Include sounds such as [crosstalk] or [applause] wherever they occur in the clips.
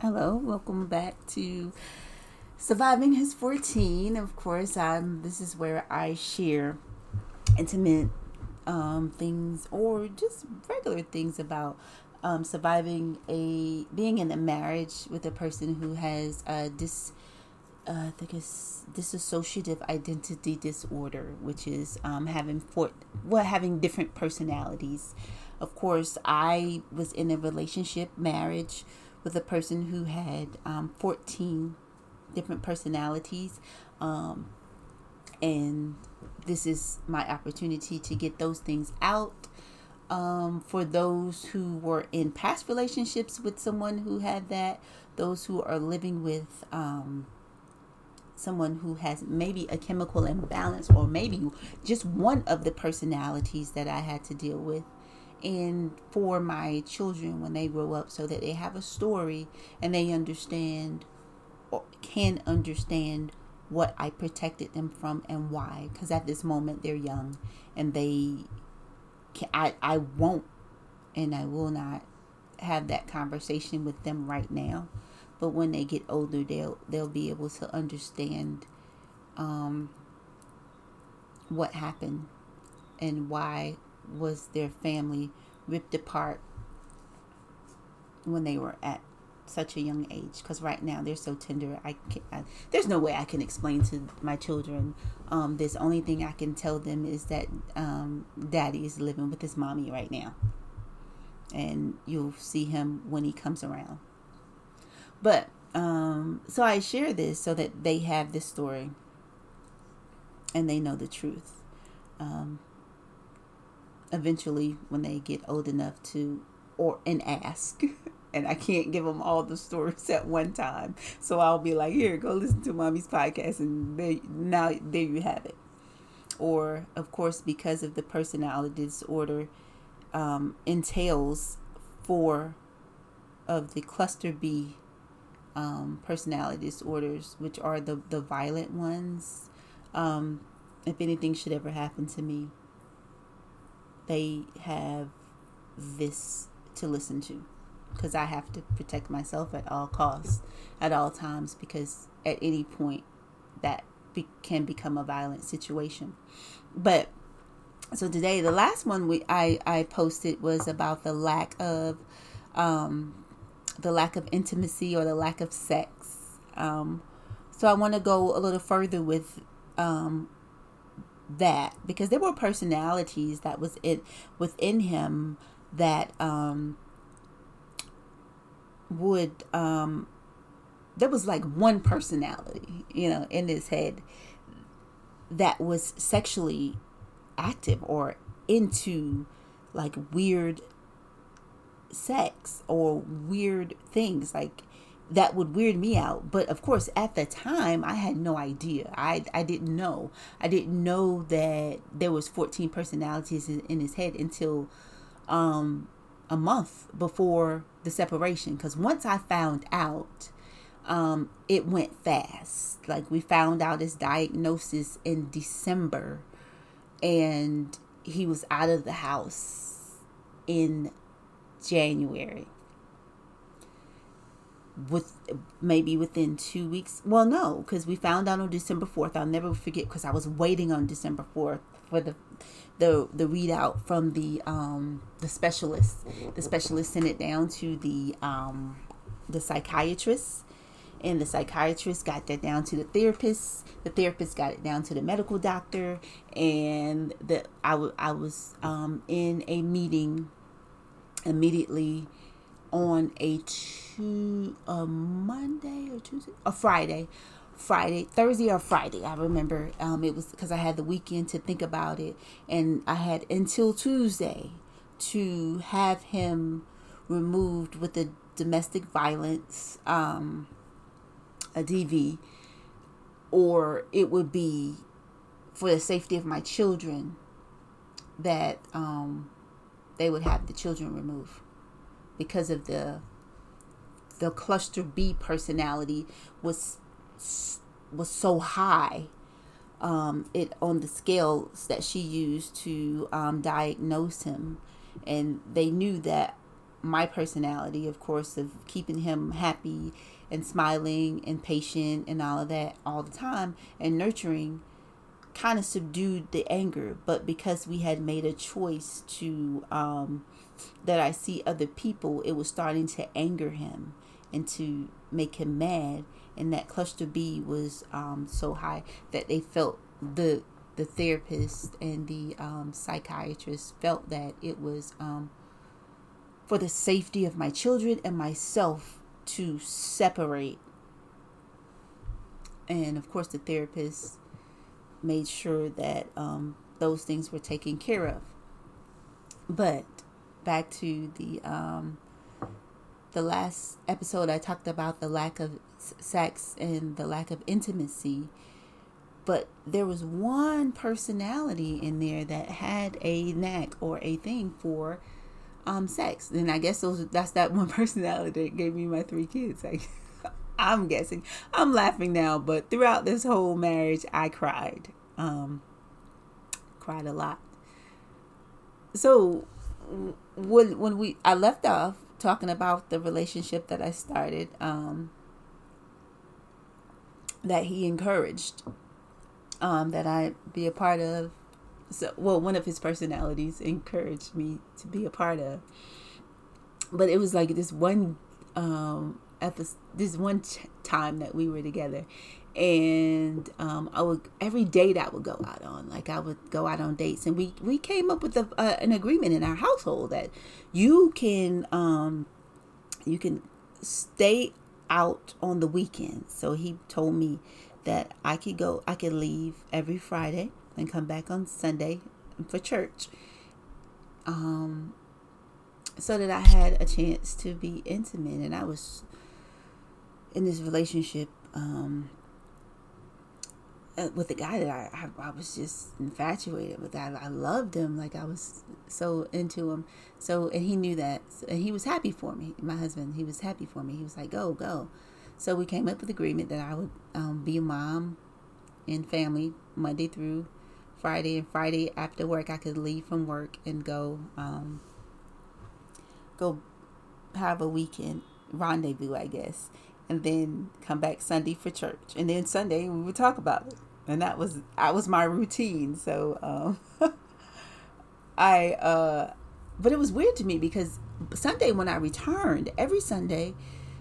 Hello, welcome back to Surviving His 14. Of course, I'm this is where I share intimate um, things or just regular things about um, surviving a being in a marriage with a person who has a dis uh, I think it's dissociative identity disorder, which is um, having for well having different personalities. Of course, I was in a relationship marriage with a person who had um, 14 different personalities. Um, and this is my opportunity to get those things out. Um, for those who were in past relationships with someone who had that, those who are living with um, someone who has maybe a chemical imbalance or maybe just one of the personalities that I had to deal with and for my children when they grow up so that they have a story and they understand or can understand what I protected them from and why. Because at this moment they're young and they can, I I won't and I will not have that conversation with them right now. But when they get older they'll they'll be able to understand um what happened and why was their family ripped apart when they were at such a young age. Because right now they're so tender. I can I, there's no way i can explain to my children. Um, this only thing i can tell them is that um, daddy is living with his mommy right now. And you'll see him when he comes around. But um, so i share this so that they have this story and they know the truth. Um, eventually when they get old enough to or and ask [laughs] and I can't give them all the stories at one time. So I'll be like, "Here, go listen to mommy's podcast and now there you have it." Or of course because of the personality disorder um, entails four of the cluster B um, personality disorders, which are the the violent ones. Um, if anything should ever happen to me, they have this to listen to because I have to protect myself at all costs, at all times, because at any point that be- can become a violent situation. But so today, the last one we I I posted was about the lack of um, the lack of intimacy or the lack of sex. Um, so I want to go a little further with um, that because there were personalities that was it within him that um would um there was like one personality you know in his head that was sexually active or into like weird sex or weird things like that would weird me out. But of course, at the time, I had no idea. I I didn't know. I didn't know that there was 14 personalities in, in his head until um, a month before the separation. Because once I found out, um, it went fast. Like we found out his diagnosis in December, and he was out of the house in January with maybe within two weeks. Well, no, because we found out on December fourth. I'll never forget because I was waiting on December fourth for the the the readout from the um the specialist. The specialist sent it down to the um the psychiatrist. And the psychiatrist got that down to the therapist. The therapist got it down to the medical doctor, and the I, w- I was um, in a meeting immediately on a two a Monday or Tuesday a Friday. Friday, Thursday or Friday. I remember um, it was because I had the weekend to think about it, and I had until Tuesday to have him removed with a domestic violence, um, a DV, or it would be for the safety of my children that um, they would have the children removed because of the the cluster B personality was was so high. Um, it on the scales that she used to um, diagnose him, and they knew that my personality, of course, of keeping him happy and smiling and patient and all of that all the time and nurturing kind of subdued the anger. But because we had made a choice to, um, that I see other people, it was starting to anger him and to make him mad. And that cluster B was um, so high that they felt the the therapist and the um, psychiatrist felt that it was um, for the safety of my children and myself to separate. And of course, the therapist made sure that um, those things were taken care of. But back to the um, the last episode, I talked about the lack of sex and the lack of intimacy. But there was one personality in there that had a knack or a thing for um sex. And i guess those that's that one [laughs] personality that gave me my three kids i'm guessing i'm laughing now but throughout this whole marriage i cried um cried a lot so when when we i left off talking about the relationship that i started um that he encouraged um, that I be a part of. So, well, one of his personalities encouraged me to be a part of. But it was like this one um, episode, this one time that we were together, and um, I would every date I would go out on, like I would go out on dates, and we we came up with a, uh, an agreement in our household that you can um, you can stay out on the weekends. So he told me that I could go, I could leave every Friday and come back on Sunday for church. Um, so that I had a chance to be intimate, and I was in this relationship um, uh, with a guy that I, I, I was just infatuated with. I, I loved him, like I was so into him. So, and he knew that, and he was happy for me. My husband, he was happy for me. He was like, "Go, go." So we came up with agreement that I would um, be a mom and family Monday through Friday, and Friday after work I could leave from work and go um, go have a weekend rendezvous, I guess, and then come back Sunday for church, and then Sunday we would talk about it, and that was that was my routine. So um, [laughs] I, uh, but it was weird to me because Sunday when I returned, every Sunday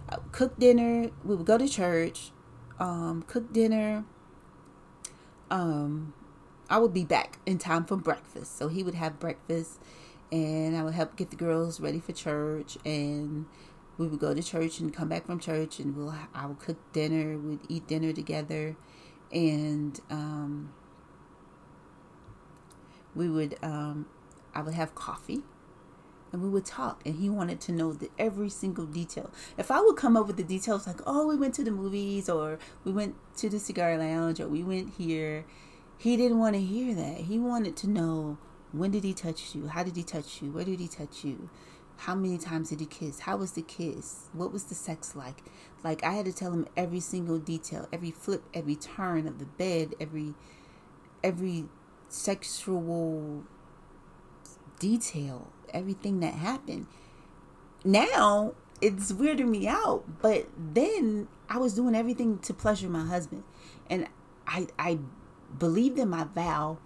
I cook dinner. We would go to church, um, cook dinner. Um, I would be back in time for breakfast. So he would have breakfast, and I would help get the girls ready for church. And we would go to church and come back from church, and we'll I would cook dinner. We'd eat dinner together, and um, we would um, I would have coffee and we would talk. And he wanted to know the every single detail. If i would come up with the details like oh we went to the movies or we went to the cigar lounge or we went here he didn't want to hear that. He wanted to know when did he touch you? How did he touch you? Where did he touch you how many times did he kiss? How was the kiss? What was the sex like? Like i had to tell him every single detail every flip every turn of the bed every every sexual detail everything that happened. Now it's weirding me out, but then I was doing everything to pleasure my husband, and I I believed in my vow,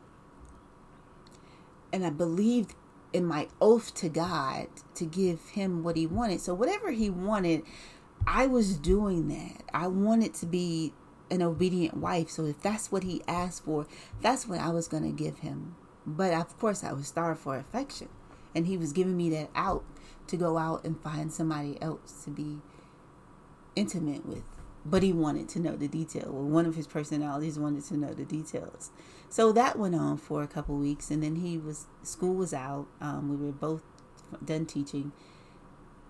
and I believed in my oath to God to give him what he wanted. So whatever he wanted, I was doing that. I wanted to be an obedient wife. So if that's what he asked for, that's what I was going to give him. But of course, I was starved for affection and he was giving me that out to go out and find somebody else to be intimate with but he wanted to know the detail well one of his personalities wanted to know the details so that went on for a couple weeks and then he was school was out um, we were both done teaching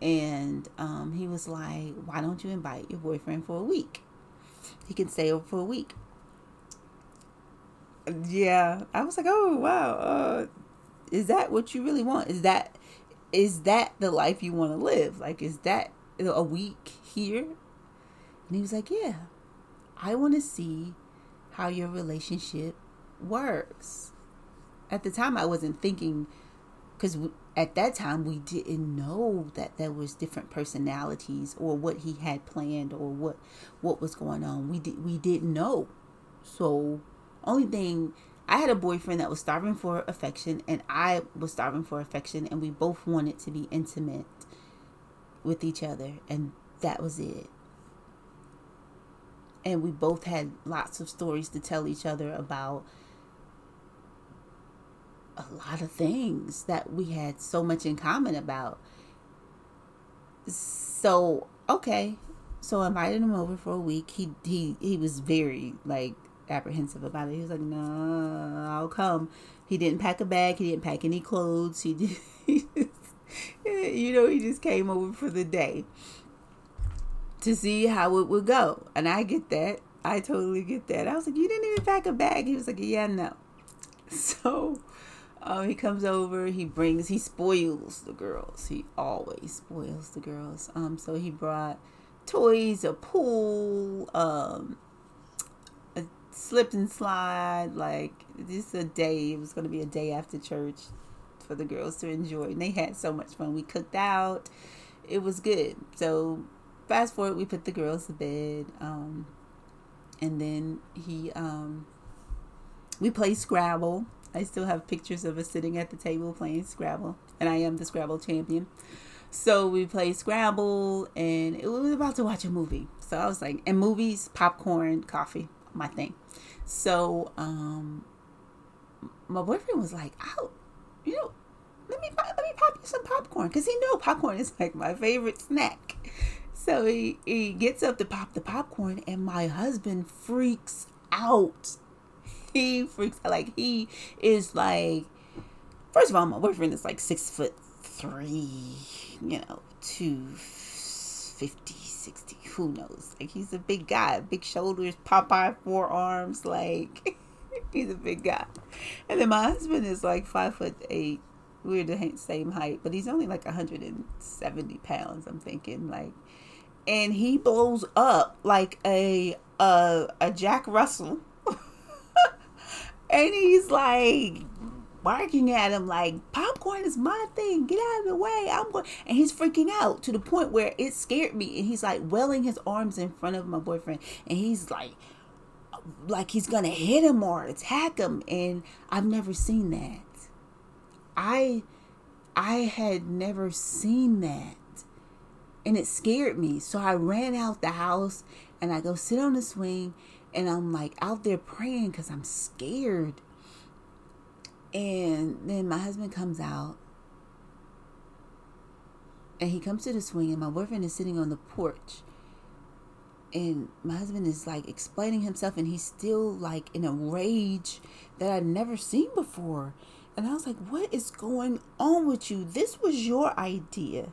and um, he was like why don't you invite your boyfriend for a week he can stay over for a week yeah i was like oh wow uh, is that what you really want? Is that is that the life you want to live? Like is that a week here? And he was like, "Yeah. I want to see how your relationship works." At the time I wasn't thinking cuz at that time we didn't know that there was different personalities or what he had planned or what what was going on we did we didn't know so only thing i had a boyfriend that was starving for affection and i was starving for affection and we both wanted to be intimate with each other and that was it and we both had lots of stories to tell each other about a lot of things that we had so much in common about. So, okay. So I invited him over for a week. He he he was very like apprehensive about it. He was like, "No, I'll come." He didn't pack a bag. He didn't pack any clothes. He [laughs] just, you know, he just came over for the day to see how it would go. And I get that. I totally get that. I was like, "You didn't even pack a bag." He was like, "Yeah, no." [laughs] So um, he comes over. He brings. He spoils the girls. He always spoils the girls. Um, so he brought toys, a pool, um, a slip and slide. Like this a day. It was going to be a day after church for the girls to enjoy, and they had so much fun. We cooked out. It was good. So fast forward, we put the girls to bed. Um, and then he um, we played Scrabble I still have pictures of us sitting at the table playing Scrabble, and I am the Scrabble champion. So we played Scrabble, and it was about to watch a movie. So I was like, and movies, popcorn, coffee, my thing. So um, my boyfriend was like, "Out, you know, let me let me pop you some popcorn," because he know popcorn is like my favorite snack. So he, he gets up to pop the popcorn, and my husband freaks out. [laughs] He freaks out. like he is like first of all my boyfriend is like six foot three you know two fifty, sixty, who knows? Like he's a big guy. Big shoulders popeye forearms like [laughs] he's a big guy. And then my husband is like five foot eight. We're the same height but he's only like 170 pounds i'm thinking. Like and he blows up like a a, a jack russell. [laughs] And he's like barking at him like popcorn is my thing. Get out of the way. I'm going and he's freaking out to the point where it scared me. And he's like welling his arms in front of my boyfriend. And he's like like he's gonna hit him or attack him. And i've never seen that. I i had never seen that and it scared me so i ran out the house and i go sit on the swing and I'm like out there praying because I'm scared. And then my husband comes out and he comes to the swing, and my boyfriend is sitting on the porch. And my husband is like explaining himself, and he's still like in a rage that I'd never seen before. And I was like, What is going on with you? This was your idea.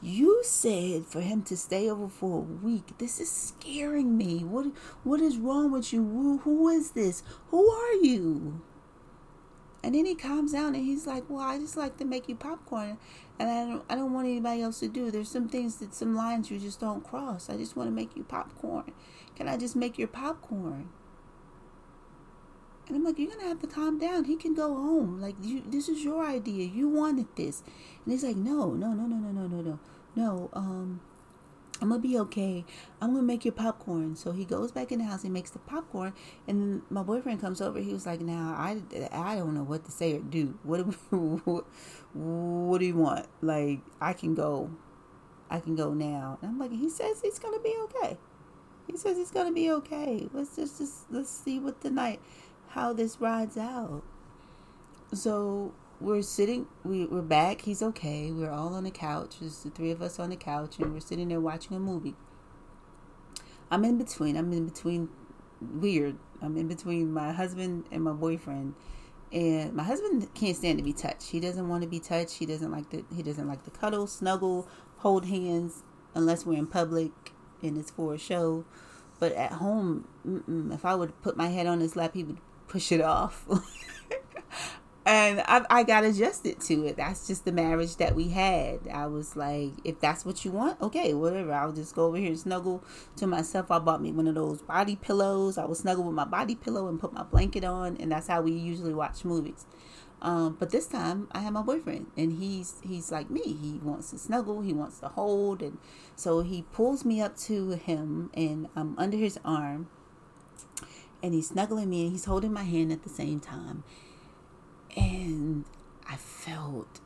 You said for him to stay over for a week. This is scaring me. What what is wrong with you? Who, who is this? Who are you? And then he calms down and he's like, "Well, I just like to make you popcorn, and I don't I don't want anybody else to do. There's some things that some lines you just don't cross. I just want to make you popcorn. Can I just make your popcorn?" And I'm like, you're gonna have to calm down. He can go home. Like you, this is your idea. You wanted this. And he's like, no, no, no, no, no, no, no, no, no. Um, I'm gonna be okay. I'm gonna make your popcorn. So he goes back in the house. He makes the popcorn, and my boyfriend comes over. He was like, "Now I, I don't know what to say or do. What do we, [laughs] what do you want? Like I can go, I can go now." And I'm like, "He says he's gonna be okay. He says he's gonna be okay. Let's just, just let's see what the night." How this rides out. So we're sitting, we, we're back. He's okay. We're all on the couch. There's the three of us on the couch, and we're sitting there watching a movie. I'm in between. I'm in between. Weird. I'm in between my husband and my boyfriend. And my husband can't stand to be touched. He doesn't want to be touched. He doesn't like the. He doesn't like to cuddle, snuggle, hold hands, unless we're in public and it's for a show. But at home, if I would put my head on his lap, he would push it off. [laughs] and I, I got adjusted to it. That's just the marriage that we had. I was like, if that's what you want, okay, whatever. I'll just go over here and snuggle to myself. I bought me one of those body pillows. I would snuggle with my body pillow and put my blanket on, and that's how we usually watch movies. Um, but this time I have my boyfriend and he's he's like me. He wants to snuggle, he wants to hold and so he pulls me up to him and I'm under his arm and he's snuggling me and he's holding my hand at the same time. And I felt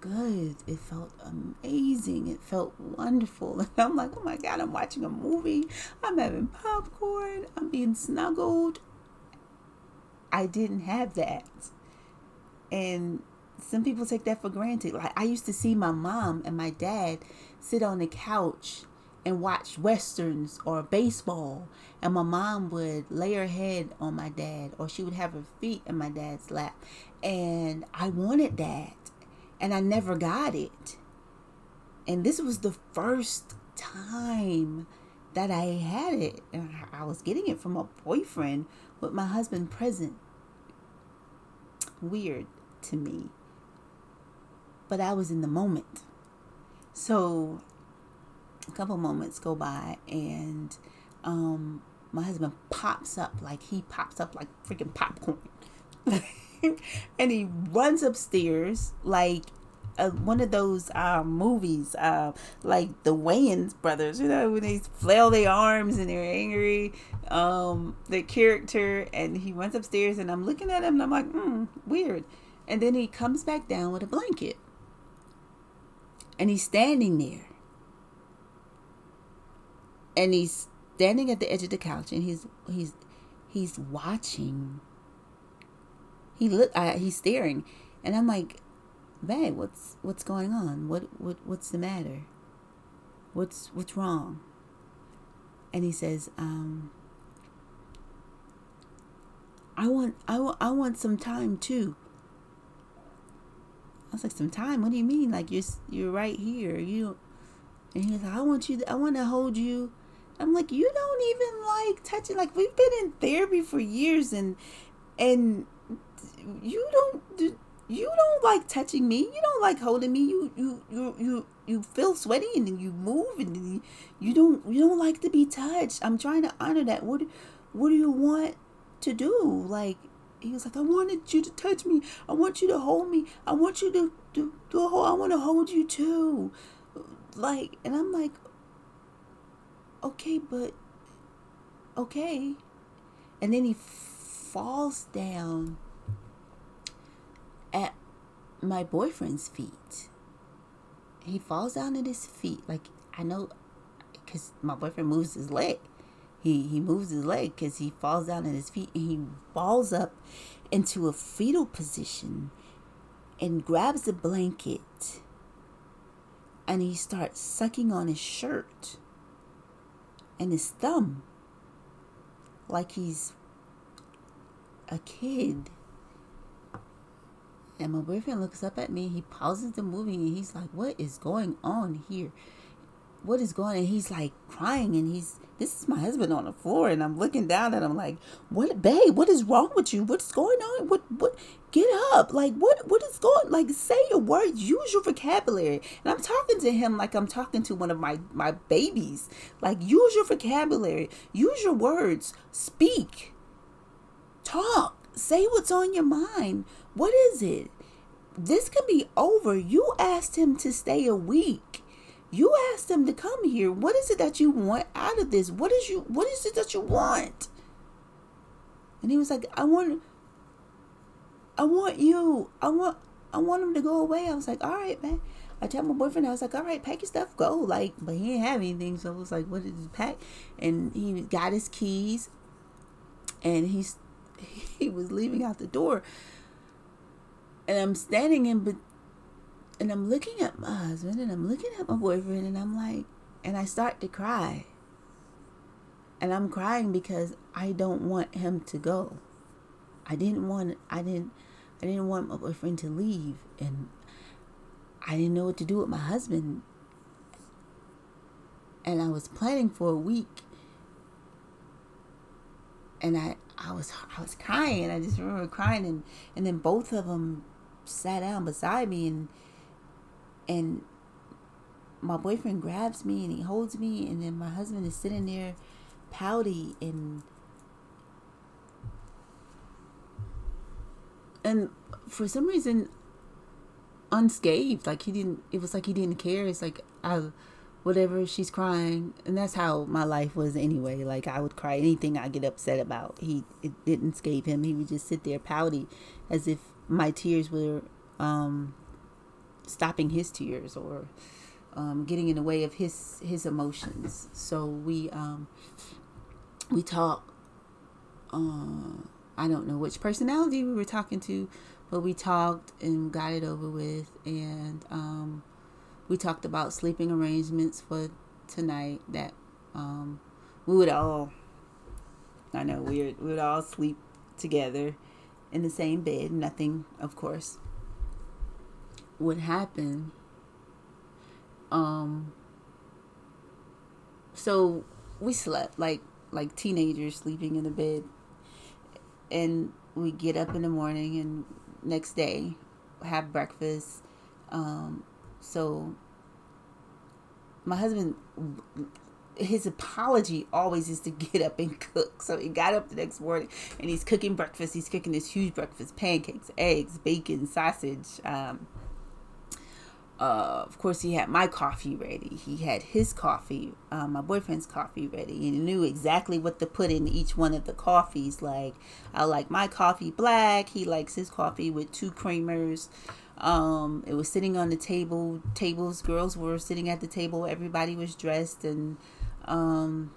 good. It felt amazing. It felt wonderful. [laughs] And I'm like, oh my God, I'm watching a movie. I'm having popcorn. I'm being snuggled. I didn't have that. And some people take that for granted. Like I used to see my mom and my dad sit on the couch and watch westerns or baseball and my mom would lay her head on my dad or she would have her feet in my dad's lap and I wanted that and I never got it. And this was the first time that I had it. And I was getting it from a boyfriend with my husband present. Weird to me. But I was in the moment. So a couple moments go by and um, my husband pops up like he pops up like freaking popcorn. [laughs] and he runs upstairs like uh, one of those uh, movies, uh, like the Wayans brothers, you know, when they flail their arms and they're angry. Um, the character, and he runs upstairs, and I'm looking at him, and I'm like, hmm, weird. And then he comes back down with a blanket, and he's standing there, and he's standing at the edge of the couch, and he's he's he's watching. He look I, he's staring. And i'm like babe what's what's going on? What what what's the matter? What's what's wrong? And he says um i want i want i want some time too. I was like some time? What do you mean? Like you're you're right here. You and he's like i want you to, i want to hold you i'm like you don't even like touching like we've been in therapy for years and and you don't you don't like touching me. You don't like holding me. You you you you you feel sweaty and then you move and then you don't you don't like to be touched. I'm trying to honor that. What what do you want to do? Like he was like, I wanted you to touch me. I want you to hold me. I want you to do do a hold. I want to hold you too. Like and I'm like, okay, but okay. And then he falls down at my boyfriend's feet. He falls down at his feet. Like, I know because my boyfriend moves his leg. He, he moves his leg because he falls down at his feet and he falls up into a fetal position and grabs a blanket and he starts sucking on his shirt and his thumb like he's a kid. And my boyfriend looks up at me. He pauses the movie and he's like, What is going on here? What is going on? And he's like crying and he's this is my husband on the floor and I'm looking down and I'm like, What babe, what is wrong with you? What's going on? What what get up? Like what what is going like say your words, use your vocabulary. And I'm talking to him like I'm talking to one of my, my babies. Like use your vocabulary, use your words, speak, talk, say what's on your mind what is it? This can be over. You asked him to stay a week. You asked them to come here. What is it that you want out of this? What is you what is it that you want? And he was like, I want I want you. I want I want him to go away. I was like, all right, man. I told my boyfriend, I was like, all right, pack your stuff, go. Like, but he didn't have anything. So I was like, what did he pack? And he got his keys and he's [laughs] he was leaving out the door and I'm standing in, and I'm looking at my husband and I'm looking at my boyfriend and I'm like, and I start to cry. And I'm crying because I don't want him to go. I didn't want I didn't I didn't want my boyfriend to leave and I didn't know what to do with my husband. And I was planning for a week. And I I was I was crying I just remember crying and and then both of them sat down beside me and and my boyfriend grabs me and he holds me and then my husband is sitting there pouty and and for some reason unscathed. Like he didn't it was like he didn't care. It's like i whatever she's crying. And that's how my life was anyway. Like i would cry. Anything i get upset about he it didn't scathe him. He would just sit there pouty as if my tears were um stopping his tears or um, getting in the way of his his emotions so we um we talk uh i don't know which personality we were talking to but we talked and got it over with and um we talked about sleeping arrangements for tonight that um, we would all I know we would, we would all sleep together in the same bed. Nothing, of course, would happen. Um. So we slept like like teenagers sleeping in the bed, and we get up in the morning and next day have breakfast. Um, so my husband his apology always is to get up and cook. So he got up the next morning and he's cooking breakfast. He's cooking this huge breakfast: pancakes, eggs, bacon, sausage. Um, uh, of course, he had my coffee ready. He had his coffee, uh, my boyfriend's coffee ready, and he knew exactly what to put in each one of the coffees. Like, I like my coffee black. He likes his coffee with two creamers. Um, it was sitting on the table. Tables, girls were sitting at the table. Everybody was dressed, and um,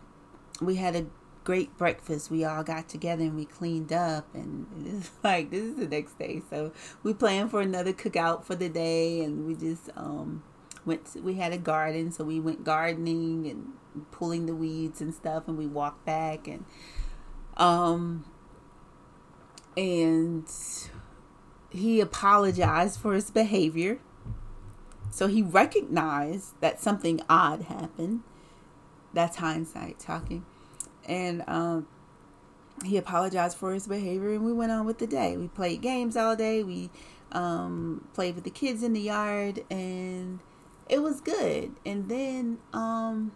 we had a great breakfast. We all got together and we cleaned up, and [laughs] it's like this is the next day. So we planned for another cookout for the day, and we just um, went. To, we had a garden, so we went gardening and pulling the weeds and stuff, and we walked back and um and he apologized for his behavior. So he recognized that something odd happened. That's hindsight talking. And um, he apologized for his behavior and we went on with the day. We played games all day. We um, played with the kids in the yard and it was good. And then um,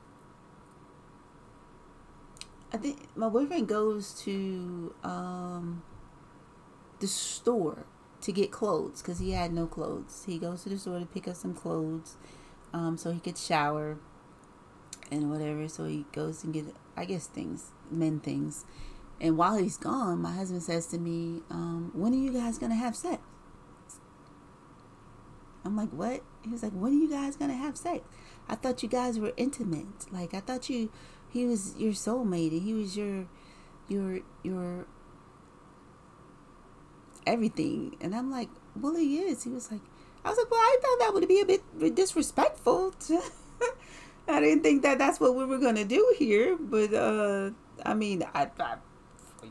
I think my boyfriend goes to um, the store to get clothes because he had no clothes. He goes to the store to pick up some clothes um, so he could shower and whatever. So he goes and get, I guess, things, men things. And while he's gone, my husband says to me, um, When are you guys going to have sex? I'm like, What? He was like, When are you guys going to have sex? I thought you guys were intimate. Like, I thought you, he was your soulmate and he was your, your, your everything. And I'm like, well, he is. He was like, I was like, well, I thought that would be a bit disrespectful. To I didn't think that that's what we were gonna do here, but uh, I mean, I, I,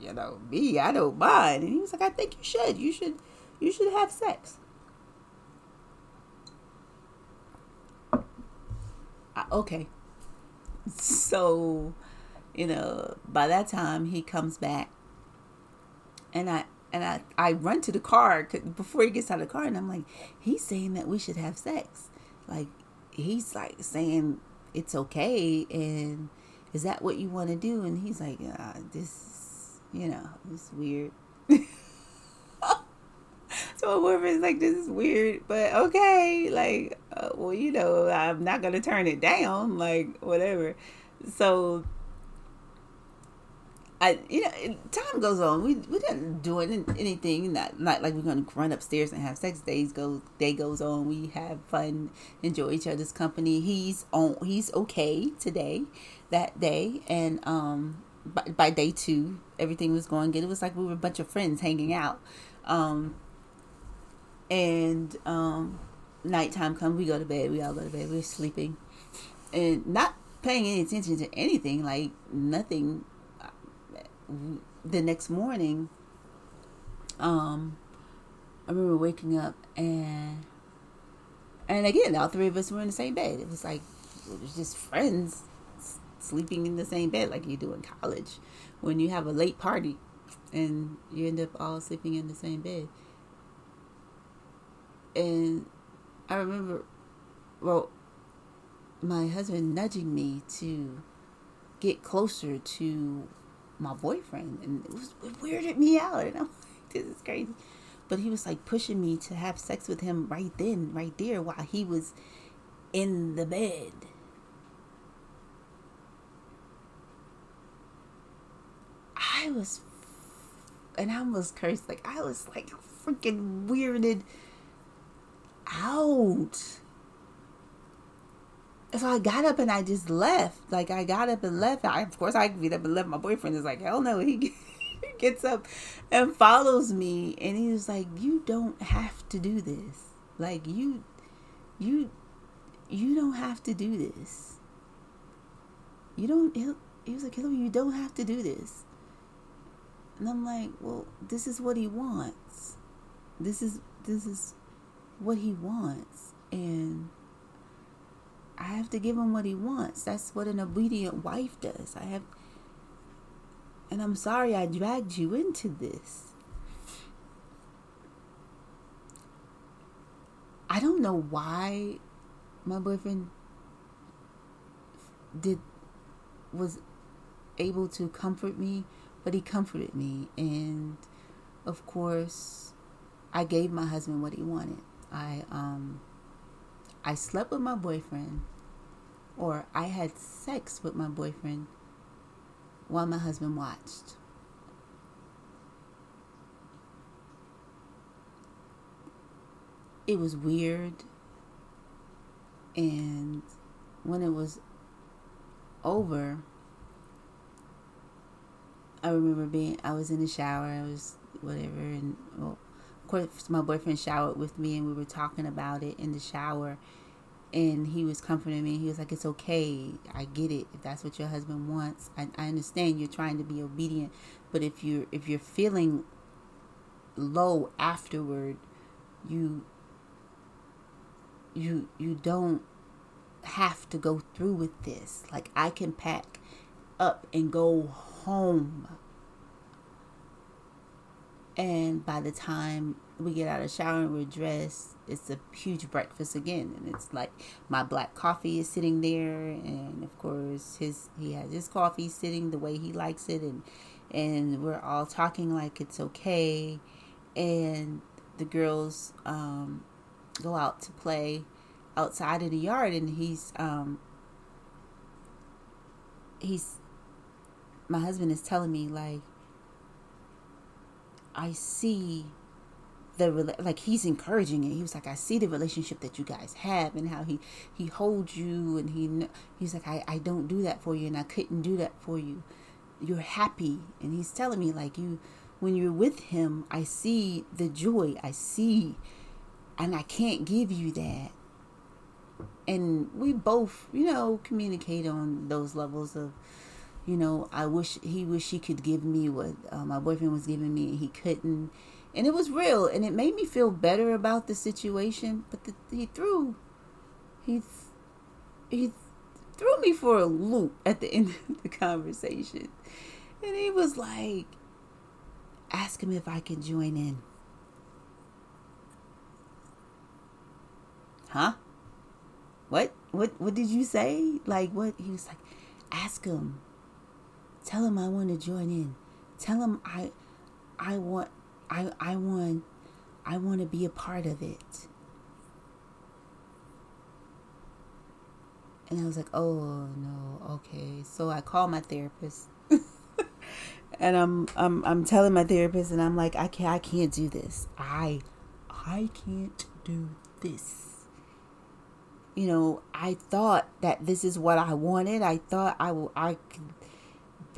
you know, me, I don't mind. And he was like, I think you should. You should, you should have sex. I, okay. So, you know, by that time he comes back, and I and I, I run to the car before he gets out of the car and I'm like, he's saying that we should have sex. Like, he's like saying it's okay. And is that what you want to do? And he's like, this, you know, it's weird. [laughs] so my boyfriend's like, this is weird, but okay. Like, uh, well, you know, I'm not to turn it down. Like, whatever. So I, you know, time goes on. We we didn't do anything. Not not like we're gonna run upstairs and have sex. Days go day goes on. We have fun, enjoy each other's company. He's on. He's okay today, that day, and um, by, by day two, everything was going good. It was like we were a bunch of friends hanging out, um, and um, nighttime comes. We go to bed. We all go to bed. We're sleeping, and not paying any attention to anything. Like nothing the next morning, um, I remember waking up and and again, all three of us were in the same bed. It was like it was just friends sleeping in the same bed like you do in college when you have a late party and you end up all sleeping in the same bed. And I remember, well, my husband nudging me to get closer to my boyfriend, and it was it weirded me out. And [laughs] I'm like, this is crazy. but he was like pushing me to have sex with him right then, right there, while he was in the bed. I was, and I almost cursed. Like I was like freaking weirded out. So I got up and I just left. Like I got up and left. I, of course, I get up and left. My boyfriend is like, hell no. [laughs] He, gets up and follows me, and he was like, "You don't have to do this. Like you, you, you don't have to do this. You don't." He was like, "Hillary, you don't have to do this." And I'm like, "Well, this is what he wants. This is this is what he wants, and." I have to give him what he wants. That's what an obedient wife does. I have and I'm sorry I dragged you into this. I don't know why my boyfriend did was able to comfort me, but he comforted me and of course I gave my husband what he wanted. I um I slept with my boyfriend or I had sex with my boyfriend while my husband watched. It was weird. And when it was over, I remember being, I was in the shower, I was whatever, and well, course, my boyfriend showered with me, and we were talking about it in the shower and he was comforting me. He was like, "It's okay. I get it. If that's what your husband wants, I, I understand. You're trying to be obedient, but if you're if you're feeling low afterward, you you you don't have to go through with this. Like I can pack up and go home." And by the time we get out of shower and we're dressed, it's a huge breakfast again. And it's like my black coffee is sitting there, and of course his he has his coffee sitting the way he likes it, and and we're all talking like it's okay, and the girls um, go out to play outside in the yard, and he's um, he's my husband is telling me like I see the like he's encouraging it. He was like, I see the relationship that you guys have and how he he holds you and he he's like, I I don't do that for you and I couldn't do that for you. You're happy and he's telling me like you when you're with him, I see the joy. I see and I can't give you that. And we both, you know, communicate on those levels of you know, I wish he wish he could give me what uh, my boyfriend was giving me and he couldn't. And it was real and it made me feel better about the situation but the, he threw he he threw me for a loop at the [laughs] end of the conversation. And he was like ask him if i can join in. Huh? What? What what did you say? Like what? He was like ask him tell him i want to join in tell him i i want I I want I want to be a part of it. And I was like, "Oh no, okay." So I called my therapist, [laughs] and I'm I'm I'm telling my therapist, and I'm like, "I can't I can't do this. I I can't do this." You know, I thought that this is what I wanted. I thought I will I could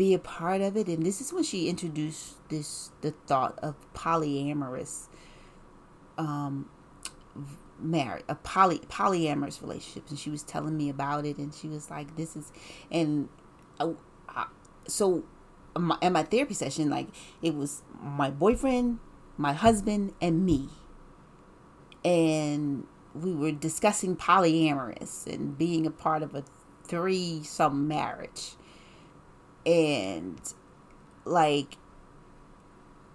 be a part of it. And this is when she introduced this the thought of polyamorous um marriage a poly polyamorous relationship. And she was telling me about it. And she was like this is and uh, so my, at my therapy session like it was my boyfriend my husband and me. And we were discussing polyamorous and being a part of a three some marriage and like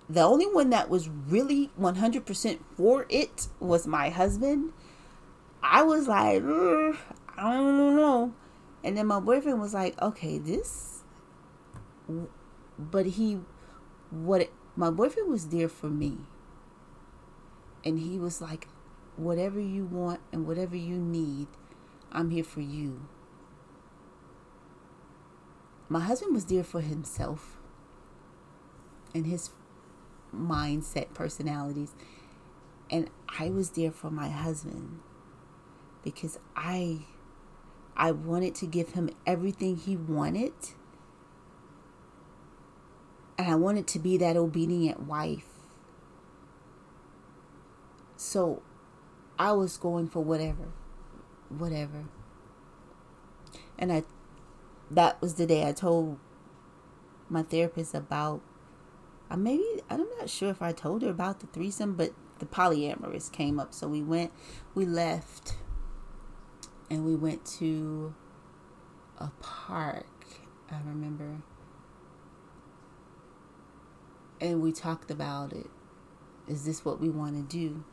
the only one that was really 100% for it was my husband. I was like, I don't know. And then my boyfriend was like, okay, this. But he, what, my boyfriend was there for me. And he was like, Whatever you want and whatever you need, I'm here for you. My husband was there for himself and his mindset, personalities. And I was there for my husband because I I wanted to give him everything he wanted. And I wanted to be that obedient wife. So I was going for whatever. Whatever. And I that was the day I told my therapist about I maybe I'm not sure if I told her about the threesome, but the polyamorous came up. So we went we left and we went to a park. I remember. And we talked about it. Is this what we want to do?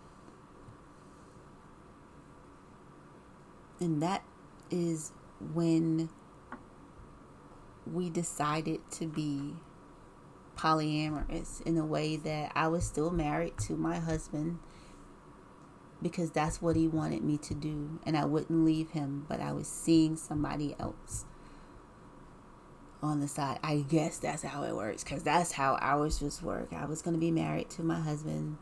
And that is when we decided to be polyamorous in a way that I was still married to my husband because that's what he wanted me to do and I wouldn't leave him but I was seeing somebody else on the side. I guess that's how it works cuz that's how ours just work. I was going to be married to my husband.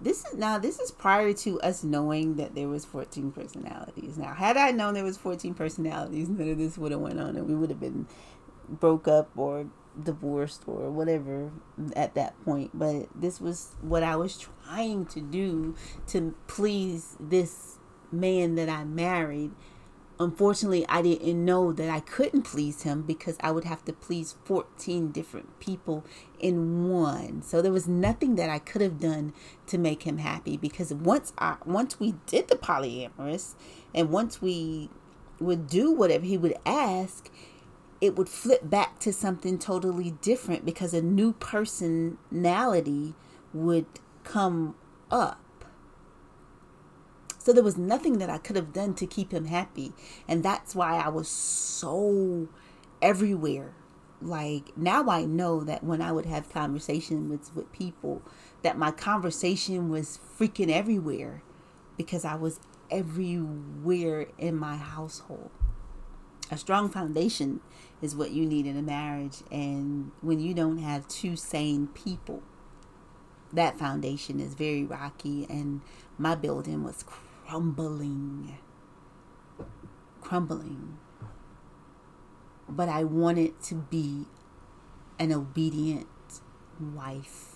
This is now this is prior to us knowing that there was 14 personalities. Now had I known there was 14 personalities none of this would have went on and we would have been broke up or divorced or whatever at that point. But this was what i was trying to do to please this man that i married. Unfortunately i didn't know that i couldn't please him because i would have to please 14 different people in one. So there was nothing that i could have done to make him happy because once i once we did the polyamorous and once we would do whatever he would ask it would flip back to something totally different because a new personality would come up. So there was nothing that I could have done to keep him happy. And that's why I was so everywhere. Like now I know that when I would have conversations with, with people, that my conversation was freaking everywhere because I was everywhere in my household a strong foundation is what you need in a marriage. And when you don't have two sane people that foundation is very rocky. And my building was crumbling crumbling. But i wanted to be an obedient wife